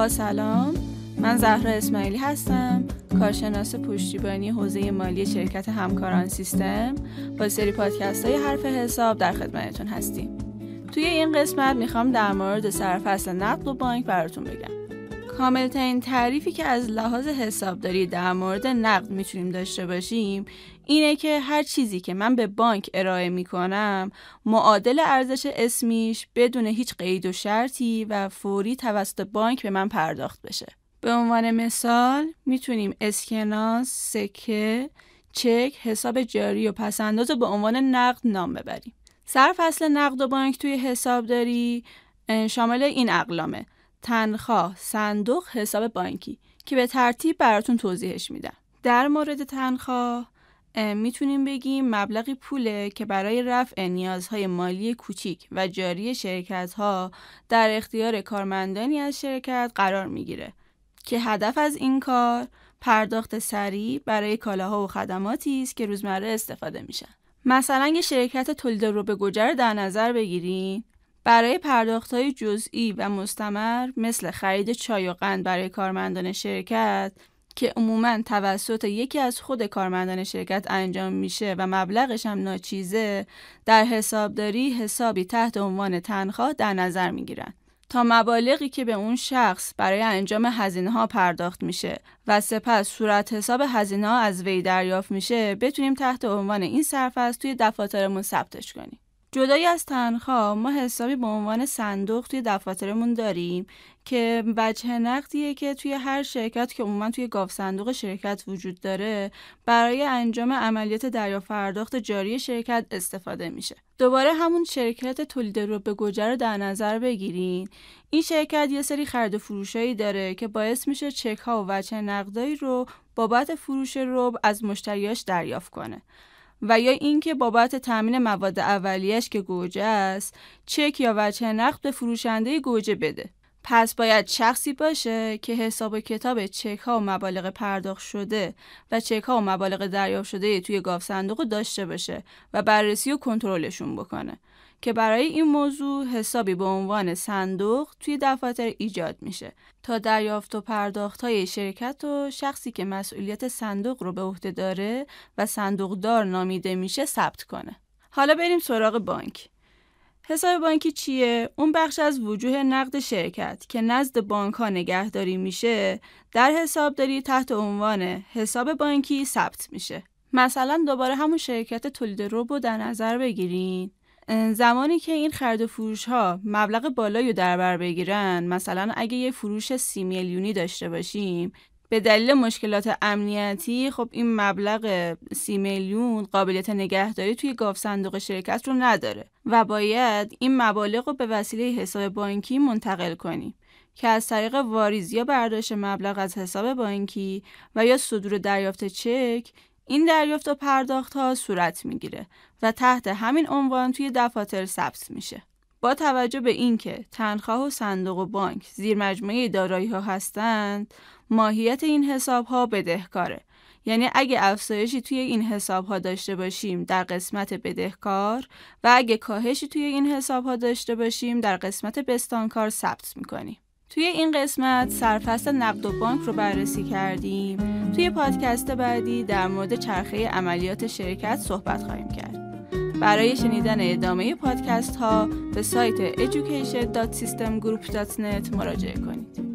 با سلام. من زهرا اسماعیلی هستم کارشناس پشتیبانی حوزه مالی شرکت همکاران سیستم. با سری پادکست های حرف حساب در خدمتتون هستیم. توی این قسمت می‌خوام در مورد سرفصل نقد و بانک براتون بگم. کاملترین تعریفی که از لحاظ حسابداری در مورد نقد می‌تونیم داشته باشیم اینه که هر چیزی که من به بانک ارائه می‌کنم معادل ارزش اسمیش بدون هیچ قید و شرطی و فوری توسط بانک به من پرداخت بشه. به عنوان مثال می‌تونیم اسکناس، سکه، چک، حساب جاری و پسنداز به عنوان نقد نام ببریم. سرفصل نقد و بانک توی حسابداری شامل این اقلامه. تنخواه، صندوق، حساب بانکی که به ترتیب براتون توضیحش میدم. در مورد تنخواه می‌تونیم بگیم مبلغی پوله که برای رفع نیازهای مالی کوچیک و جاری شرکت ها در اختیار کارمندانی از شرکت قرار می‌گیره که هدف از این کار پرداخت سریع برای کالاها و خدماتی است که روزمره استفاده میشن. مثلا یه شرکت تولید رو به گجر در نظر بگیریم برای پرداخت های جزئی و مستمر مثل خرید چای و قند برای کارمندان شرکت که عموما توسط یکی از خود کارمندان شرکت انجام میشه و مبلغش هم ناچیزه در حسابداری حسابی تحت عنوان تنخواه در نظر می‌گیرن. تا مبالغی که به اون شخص برای انجام هزینه ها پرداخت میشه و سپس صورت حساب هزینه ها از وی دریافت میشه بتونیم تحت عنوان این سرفصل توی دفاترمون ثبتش کنیم. جدایی از تنخواه ما حسابی به عنوان صندوق توی دفاترمون داریم که وجه نقدیه که توی هر شرکت که عموما توی گاف صندوق شرکت وجود داره برای انجام عملیات دریافت پرداخت جاری شرکت استفاده میشه. دوباره همون شرکت تولید رو به گوجه رو در نظر بگیرین. این شرکت یه سری خرید و فروشایی داره که باعث میشه چک ها و وجه نقدایی رو بابت فروش رو از مشتریاش دریافت کنه. و یا اینکه بابت تامین مواد اولیش که گوجه است چک یا وجه نقد به فروشنده گوجه بده. پس باید شخصی باشه که حساب و کتاب چک ها و مبالغ پرداخت شده و چک ها و مبالغ دریافت شده توی گاف صندوق داشته باشه و بررسی و کنترلشون بکنه. که برای این موضوع حسابی به عنوان صندوق توی دفاتر ایجاد میشه تا دریافت و پرداخت های شرکت و شخصی که مسئولیت صندوق رو به عهده داره و صندوقدار نامیده میشه ثبت کنه. حالا بریم سراغ بانک. حساب بانکی چیه؟ اون بخش از وجوه نقد شرکت که نزد بانک ها نگهداری میشه در حسابداری تحت عنوان حساب بانکی ثبت میشه. مثلا دوباره همون شرکت تولید روبو در نظر بگیرین زمانی که این خرید و فروش ها مبلغ بالایی رو در بر بگیرن مثلا اگه یه فروش سی میلیونی داشته باشیم به دلیل مشکلات امنیتی خب این مبلغ سی میلیون قابلیت نگهداری توی گاف صندوق شرکت رو نداره و باید این مبالغ رو به وسیله حساب بانکی منتقل کنیم که از طریق واریز یا برداشت مبلغ از حساب بانکی و یا صدور دریافت چک این دریافت و پرداخت ها صورت می‌گیره و تحت همین عنوان توی دفاتر ثبت میشه. با توجه به اینکه تنخواه و صندوق و بانک زیر مجموعه دارایی ها هستند، ماهیت این حساب ها بدهکاره. یعنی اگه افزایشی توی این حساب ها داشته باشیم در قسمت بدهکار و اگه کاهشی توی این حساب ها داشته باشیم در قسمت بستانکار ثبت می‌کنیم. توی این قسمت سرفصل نقد و بانک رو بررسی کردیم توی پادکست بعدی در مورد چرخه عملیات شرکت صحبت خواهیم کرد. برای شنیدن ادامه پادکست ها به سایت education.systemgroup.net مراجعه کنید.